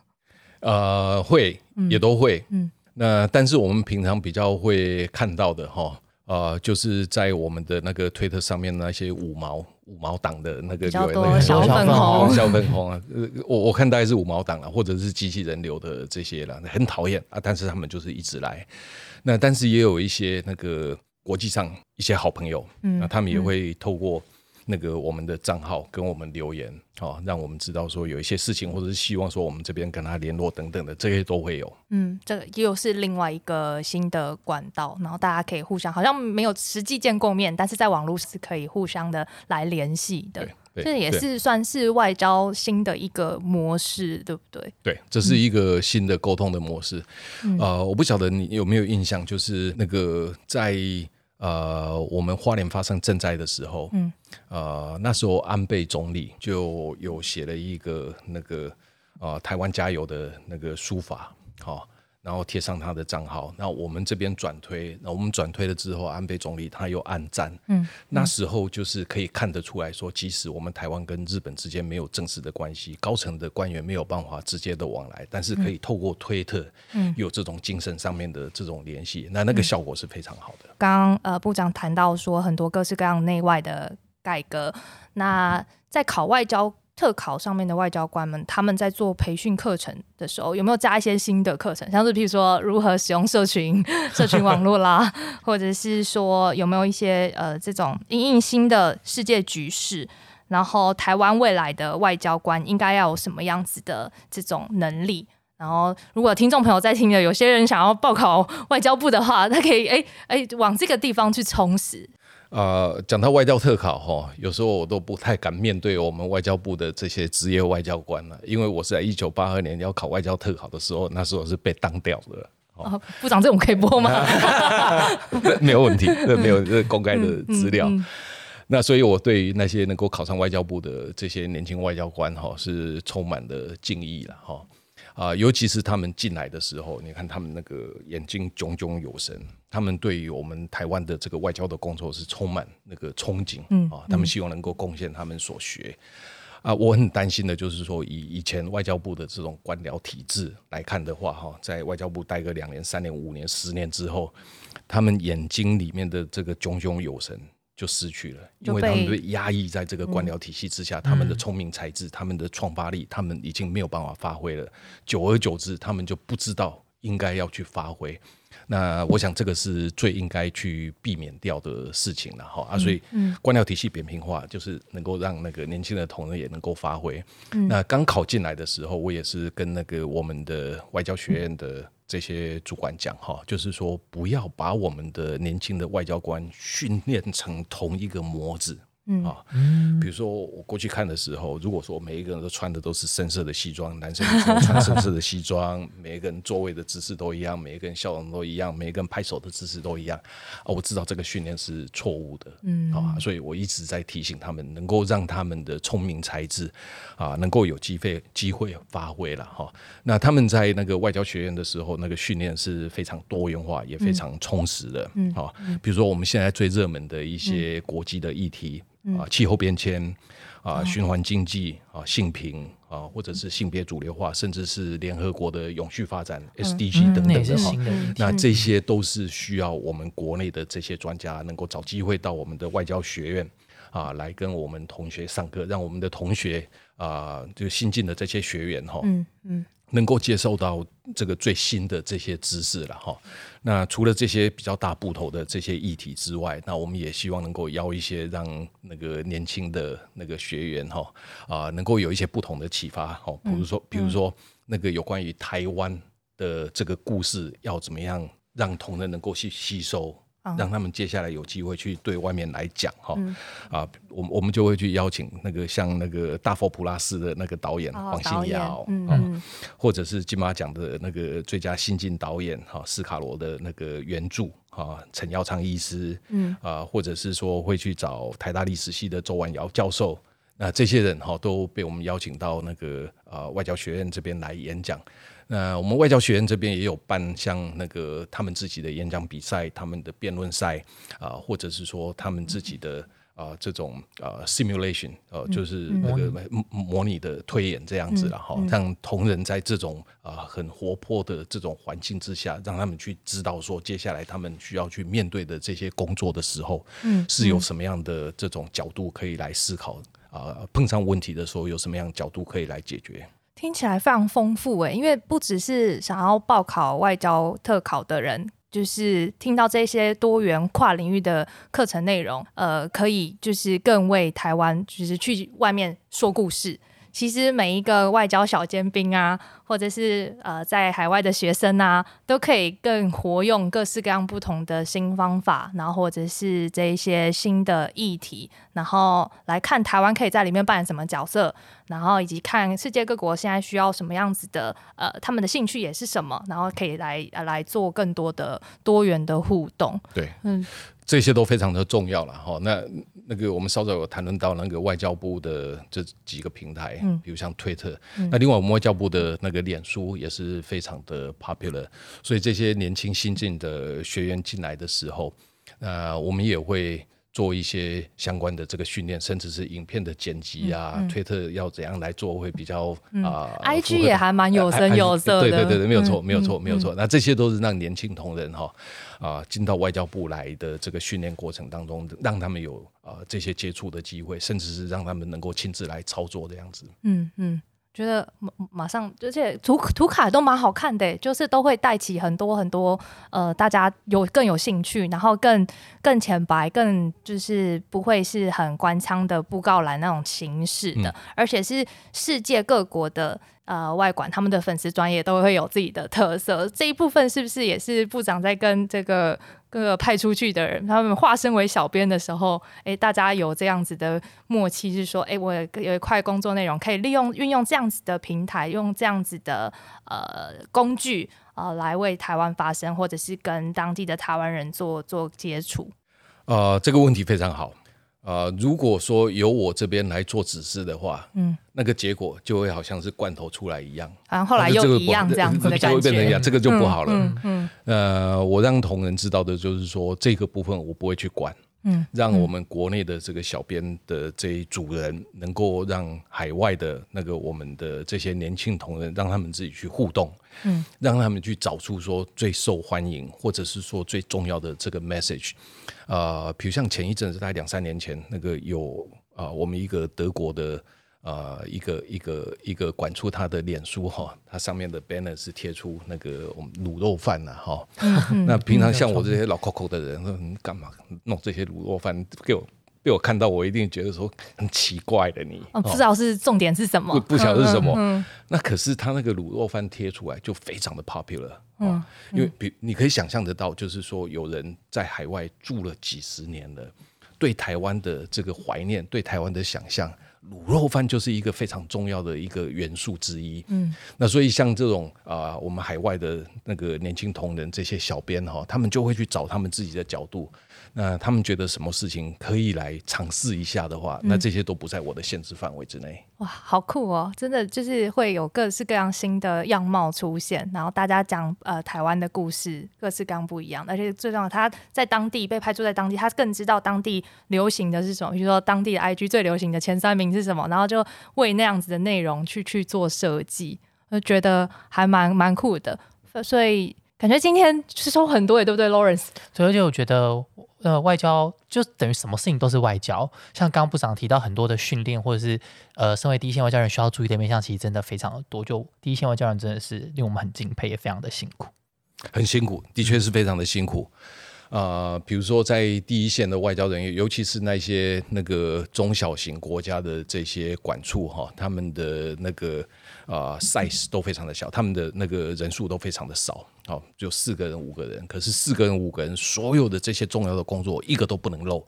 呃，会也都会，嗯嗯，那但是我们平常比较会看到的哈，呃，就是在我们的那个推特上面那些五毛五毛党的那个留言小粉粉红小粉红啊，呃我我看大概是五毛党了，或者是机器人流的这些了，很讨厌啊，但是他们就是一直来，那但是也有一些那个国际上一些好朋友，嗯那他们也会透过。那个我们的账号跟我们留言，哦，让我们知道说有一些事情，或者是希望说我们这边跟他联络等等的，这些都会有。嗯，这个又是另外一个新的管道，然后大家可以互相好像没有实际见过面，但是在网络是可以互相的来联系的对。，这也是算是外交新的一个模式，对不对？对，这是一个新的沟通的模式。嗯呃，我不晓得你有没有印象，就是那个在呃我们花莲发生震灾的时候，嗯。呃那时候安倍总理就有写了一个那个呃台湾加油的那个书法，好、然后贴上他的账号，那我们这边转推，那我们转推了之后，安倍总理他又按赞，嗯，那时候就是可以看得出来说，即使我们台湾跟日本之间没有正式的关系，高层的官员没有办法直接的往来，但是可以透过推特，嗯有这种精神上面的这种联系，那那个效果是非常好的。刚刚呃部长谈到说很多各式各样内外的改革，那在考外交特考上面的外交官们，他们在做培训课程的时候，有没有加一些新的课程，像是譬如说如何使用社群社群网络啦，或者是说有没有一些呃这种因应新的世界局势？然后台湾未来的外交官应该要有什么样子的这种能力。然后，如果听众朋友在听的，有些人想要报考外交部的话，他可以哎哎往这个地方去充实。呃，讲到外交特考哈，有时候我都不太敢面对我们外交部的这些职业外交官了，因为我是在一九八二年要考外交特考的时候，那时候是被当掉的。哦，部长，这种可以播吗？没有问题，这 没有这公开的资料。那所以，我对于那些能够考上外交部的这些年轻外交官哈，是充满了敬意了哈。啊，尤其是他们进来的时候，你看他们那个眼睛炯炯有神，他们对于我们台湾的这个外交的工作是充满那个憧憬，嗯啊，他们希望能够贡献他们所学。啊，我很担心的就是说，以以前外交部的这种官僚体制来看的话，哈，在外交部待个两年、三年、五年、十年之后，他们眼睛里面的这个炯炯有神。就失去了，因为他们被压抑在这个官僚体系之下，他们的聪明才智、他们的创发力，他们已经没有办法发挥了。久而久之，他们就不知道应该要去发挥。那我想，这个是最应该去避免掉的事情了哈啊！所以，官僚体系扁平化，就是能够让那个年轻的同仁也能够发挥。那刚考进来的时候，我也是跟那个我们的外交学院的。这些主管讲哈，就是说不要把我们的年轻的外交官训练成同一个模子。嗯。啊，比如说我过去看的时候，如果说每一个人都穿的都是深色的西装，男生都穿深色的西装，每一个人座位的姿势都一样，每一个人笑容都一样，每一个人拍手的姿势都一样啊，我知道这个训练是错误的，嗯。啊，所以我一直在提醒他们，能够让他们的聪明才智啊，能够有机会机会发挥了哈。那他们在那个外交学院的时候，那个训练是非常多元化，也非常充实的，嗯啊，比如说我们现在最热门的一些国际的议题。啊，气候变迁，啊，循环经济，啊，性平，啊，或者是性别主流化，甚至是联合国的永续发展 SDG 等等的哈，那这些都是需要我们国内的这些专家能够找机会到我们的外交学院啊，来跟我们同学上课，让我们的同学啊，就新进的这些学员哈，嗯嗯。能够接受到这个最新的这些知识了哈。那除了这些比较大部头的这些议题之外，那我们也希望能够邀一些让那个年轻的那个学员哈啊，能够有一些不同的启发哈。比如说，比如说那个有关于台湾的这个故事，要怎么样让同仁能够去吸收。让他们接下来有机会去对外面来讲哈。啊，我我们就会去邀请那个像那个大佛普拉斯的那个导演黄信尧啊，或者是金马奖的那个最佳新晋导演哈斯卡罗的那个原著啊陈耀昌医师嗯。啊，或者是说会去找台大历史系的周婉瑶教授，那这些人哈都被我们邀请到那个啊外交学院这边来演讲。那我们外交学院这边也有办像那个他们自己的演讲比赛、他们的辩论赛啊，或者是说他们自己的啊这种啊 simulation，呃，就是那个模拟的推演这样子了哈，让同仁在这种啊很活泼的这种环境之下，让他们去知道说接下来他们需要去面对的这些工作的时候，嗯，是有什么样的这种角度可以来思考啊，碰上问题的时候有什么样角度可以来解决。听起来非常丰富诶，因为不只是想要报考外交特考的人，就是听到这些多元跨领域的课程内容，呃，可以就是更为台湾，就是去外面说故事。其实每一个外交小尖兵啊，或者是呃在海外的学生啊，都可以更活用各式各样不同的新方法，然后或者是这一些新的议题，然后来看台湾可以在里面扮演什么角色，然后以及看世界各国现在需要什么样子的呃他们的兴趣也是什么，然后可以来来做更多的多元的互动。对，嗯。这些都非常的重要了哈。那那个我们稍早有谈论到那个外交部的这几个平台，嗯，比如像推特，那另外我们外交部的那个脸书也是非常的 popular。所以这些年轻新进的学员进来的时候，呃，我们也会。做一些相关的这个训练，甚至是影片的剪辑啊，推特要怎样来做会比较啊？I G 也还蛮有声有色的，对对对对，没有错没有错没有错。那这些都是让年轻同仁哈啊进到外交部来的这个训练过程当中，让他们有啊这些接触的机会，甚至是让他们能够亲自来操作的样子。嗯嗯。觉得马马上，而且图图卡都蛮好看的，就是都会带起很多很多呃，大家有更有兴趣，然后更更浅白，更就是不会是很官腔的布告栏那种形式的，而且是世界各国的。呃，外馆他们的粉丝专业都会有自己的特色，这一部分是不是也是部长在跟这个各个派出去的人，他们化身为小编的时候，哎，大家有这样子的默契，是说，哎，我有一块工作内容可以利用运用这样子的平台，用这样子的呃工具，呃，来为台湾发声，或者是跟当地的台湾人做做接触。呃，这个问题非常好。啊，如果说由我这边来做指示的话，嗯，那个结果就会好像是罐头出来一样，啊，后来又一样这样子的感觉，这个就不好了。嗯嗯，呃，我让同仁知道的就是说，这个部分我不会去管。嗯，让我们国内的这个小编的这一组人，能够让海外的那个我们的这些年轻同仁，让他们自己去互动，嗯，让他们去找出说最受欢迎，或者是说最重要的这个 message，啊，比如像前一阵子，大概两三年前，那个有啊，我们一个德国的。呃，一个一个一个管出他的脸书哈，它上面的 banner 是贴出那个我们卤肉饭呐哈。那平常像我这些老 Coco 的人，干嘛弄这些卤肉饭给我？被我看到，我一定觉得说很奇怪的你。哦，不知道是重点是什么？不晓得是什么。那可是他那个卤肉饭贴出来就非常的 popular 嗯，因为比你可以想象得到，就是说有人在海外住了几十年了，对台湾的这个怀念，对台湾的想象。卤肉饭就是一个非常重要的一个元素之一。嗯，那所以像这种啊，我们海外的那个年轻同仁，这些小编哈，他们就会去找他们自己的角度。那他们觉得什么事情可以来尝试一下的话，那这些都不在我的限制范围之内。哇，好酷哦！真的就是会有各式各样新的样貌出现，然后大家讲呃台湾的故事，各式各样不一样。而且最重要，他在当地被拍出在当地，他更知道当地流行的是什么。比如说当地的 IG 最流行的前三名是什么，然后就为那样子的内容去去做设计，我觉得还蛮蛮酷的。所以感觉今天是收很多，也对不对，Lawrence？所以而且我觉得。呃，外交就等于什么事情都是外交，像刚刚部长提到很多的训练，或者是呃，身为第一线外交人需要注意的面向，其实真的非常的多。就第一线外交人真的是令我们很敬佩，也非常的辛苦，很辛苦，的确是非常的辛苦。啊，比如说在第一线的外交人员，尤其是那些那个中小型国家的这些管处哈，他们的那个啊 size 都非常的小，他们的那个人数都非常的少，好，就四个人五个人，可是四个人五个人，所有的这些重要的工作一个都不能漏，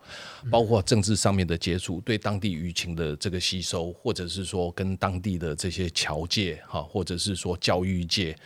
包括政治上面的接触，对当地舆情的这个吸收，或者是说跟当地的这些侨界哈，或者是说教育界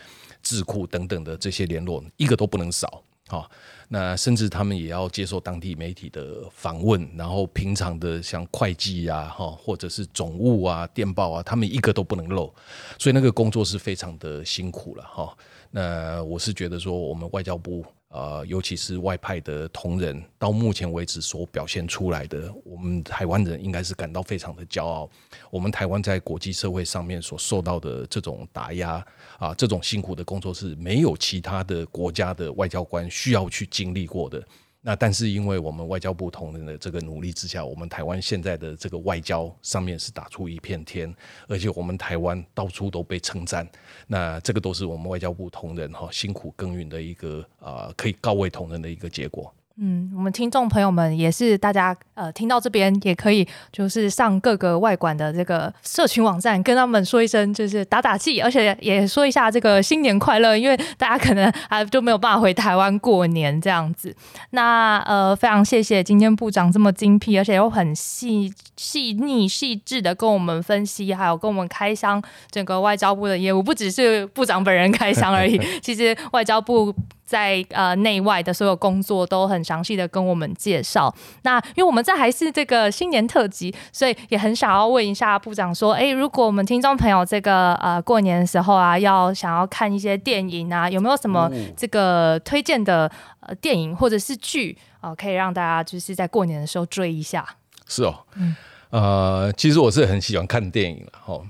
智库等等的这些联络，一个都不能少。好，那甚至他们也要接受当地媒体的访问，然后平常的像会计啊，哈，或者是总务啊、电报啊，他们一个都不能漏，所以那个工作是非常的辛苦了，哈。那我是觉得说，我们外交部。呃，尤其是外派的同仁，到目前为止所表现出来的，我们台湾人应该是感到非常的骄傲。我们台湾在国际社会上面所受到的这种打压啊，这种辛苦的工作是没有其他的国家的外交官需要去经历过的。那但是因为我们外交部同仁的这个努力之下，我们台湾现在的这个外交上面是打出一片天，而且我们台湾到处都被称赞。那这个都是我们外交部同仁哈辛苦耕耘的一个啊，可以告慰同仁的一个结果。嗯，我们听众朋友们也是，大家呃听到这边也可以，就是上各个外馆的这个社群网站，跟他们说一声，就是打打气，而且也说一下这个新年快乐，因为大家可能还就没有办法回台湾过年这样子。那呃，非常谢谢今天部长这么精辟，而且又很细细腻细致的跟我们分析，还有跟我们开箱整个外交部的业务，不只是部长本人开箱而已，其实外交部。在呃内外的所有工作都很详细的跟我们介绍。那因为我们这还是这个新年特辑，所以也很想要问一下部长说，哎，如果我们听众朋友这个呃过年的时候啊，要想要看一些电影啊，有没有什么这个推荐的呃电影或者是剧啊，可以让大家就是在过年的时候追一下？是哦，嗯，呃，其实我是很喜欢看电影了，哈。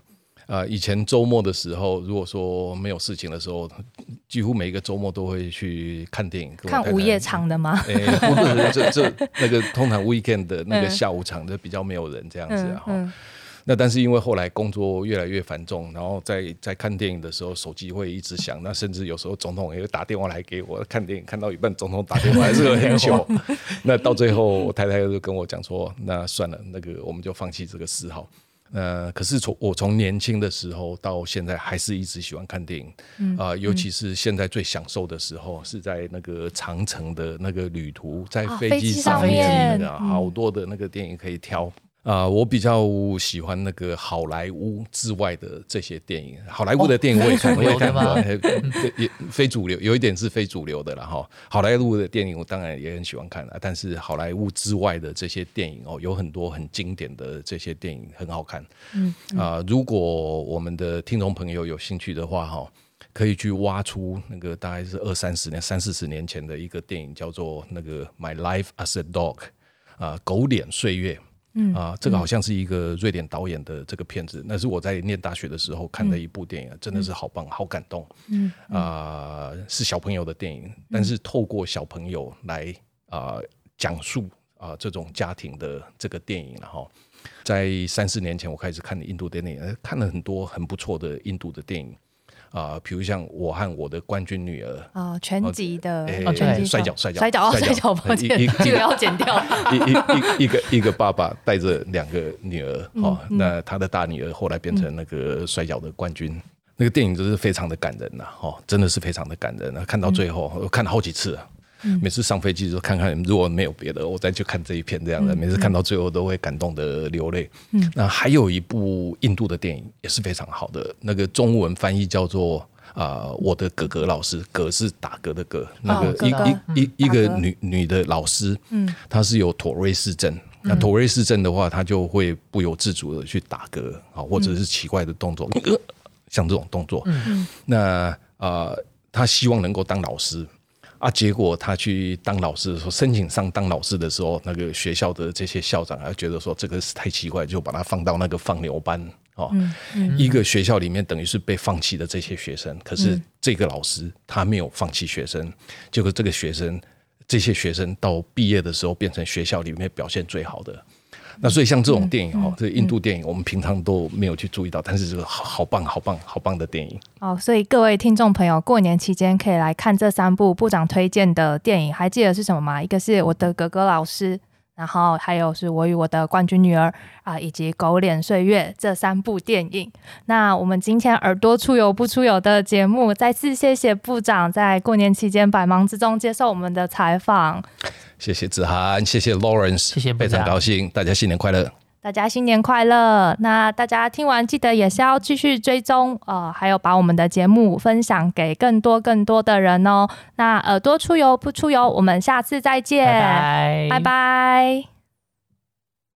啊，以前周末的时候，如果说没有事情的时候，几乎每一个周末都会去看电影。看午夜场的吗？哎，不是，这这那个通常 weekend 的那个下午场的比较没有人这样子哈。那但是因为后来工作越来越繁重，然后在在看电影的时候，手机会一直响，那甚至有时候总统也会打电话来给我看电影，看到一半总统打电话还是很久。那到最后，我太太就跟我讲说：“那算了，那个我们就放弃这个嗜好。”呃，可是从我从年轻的时候到现在，还是一直喜欢看电影。啊，尤其是现在最享受的时候，是在那个长城的那个旅途，在飞机上面，好多的那个电影可以挑。啊，我比较喜欢那个好莱坞之外的这些电影。好莱坞的电影我也看，我也看过，也非主流，有一点是非主流的了哈。好莱坞的电影我当然也很喜欢看啊，但是好莱坞之外的这些电影哦，有很多很经典的这些电影很好看。嗯啊，如果我们的听众朋友有兴趣的话哈，可以去挖出那个大概是二三十年、三四十年前的一个电影，叫做那个《My Life as a Dog》啊，狗脸岁月。嗯啊，这个好像是一个瑞典导演的这个片子，那是我在念大学的时候看的一部电影，真的是好棒，好感动。嗯啊，是小朋友的电影，但是透过小朋友来啊讲述啊这种家庭的这个电影然后。在三四年前，我开始看印度电影，看了很多很不错的印度的电影。啊，比如像我和我的冠军女儿啊，全集的摔跤摔跤摔跤摔跤，一 这个要剪掉。一一一个一个爸爸带着两个女儿，哦，那他的大女儿后来变成那个摔跤的冠军，那个电影真是非常的感人呐，哦，真的是非常的感人啊。看到最后，我看了好几次。每次上飞机就看看，如果没有别的，我再去看这一片这样的。每次看到最后都会感动的流泪。那还有一部印度的电影也是非常好的，那个中文翻译叫做啊，我的哥哥老师，哥是打嗝的嗝，那个一一一一个女女的老师，嗯，她是有妥瑞氏症。那妥瑞氏症的话，她就会不由自主的去打嗝啊，或者是奇怪的动作，像这种动作。嗯那啊，她希望能够当老师。啊！结果他去当老师的时候，申请上当老师的时候，那个学校的这些校长还觉得说这个是太奇怪，就把他放到那个放牛班哦。一个学校里面等于是被放弃的这些学生，可是这个老师他没有放弃学生，结果这个学生这些学生到毕业的时候变成学校里面表现最好的。那所以像这种电影哦，这印度电影我们平常都没有去注意到，但是这个好好棒、好棒、好棒的电影哦。所以各位听众朋友，过年期间可以来看这三部部长推荐的电影，还记得是什么吗？一个是我的哥哥老师，然后还有是我与我的冠军女儿啊，以及狗脸岁月这三部电影。那我们今天耳朵出游不出游的节目，再次谢谢部长在过年期间百忙之中接受我们的采访。谢谢子涵，谢谢 Lawrence，谢谢，非常高兴，大家新年快乐！大家新年快乐！那大家听完记得也是要继续追踪，呃，还有把我们的节目分享给更多更多的人哦。那耳朵出游不出游，我们下次再见，拜拜拜。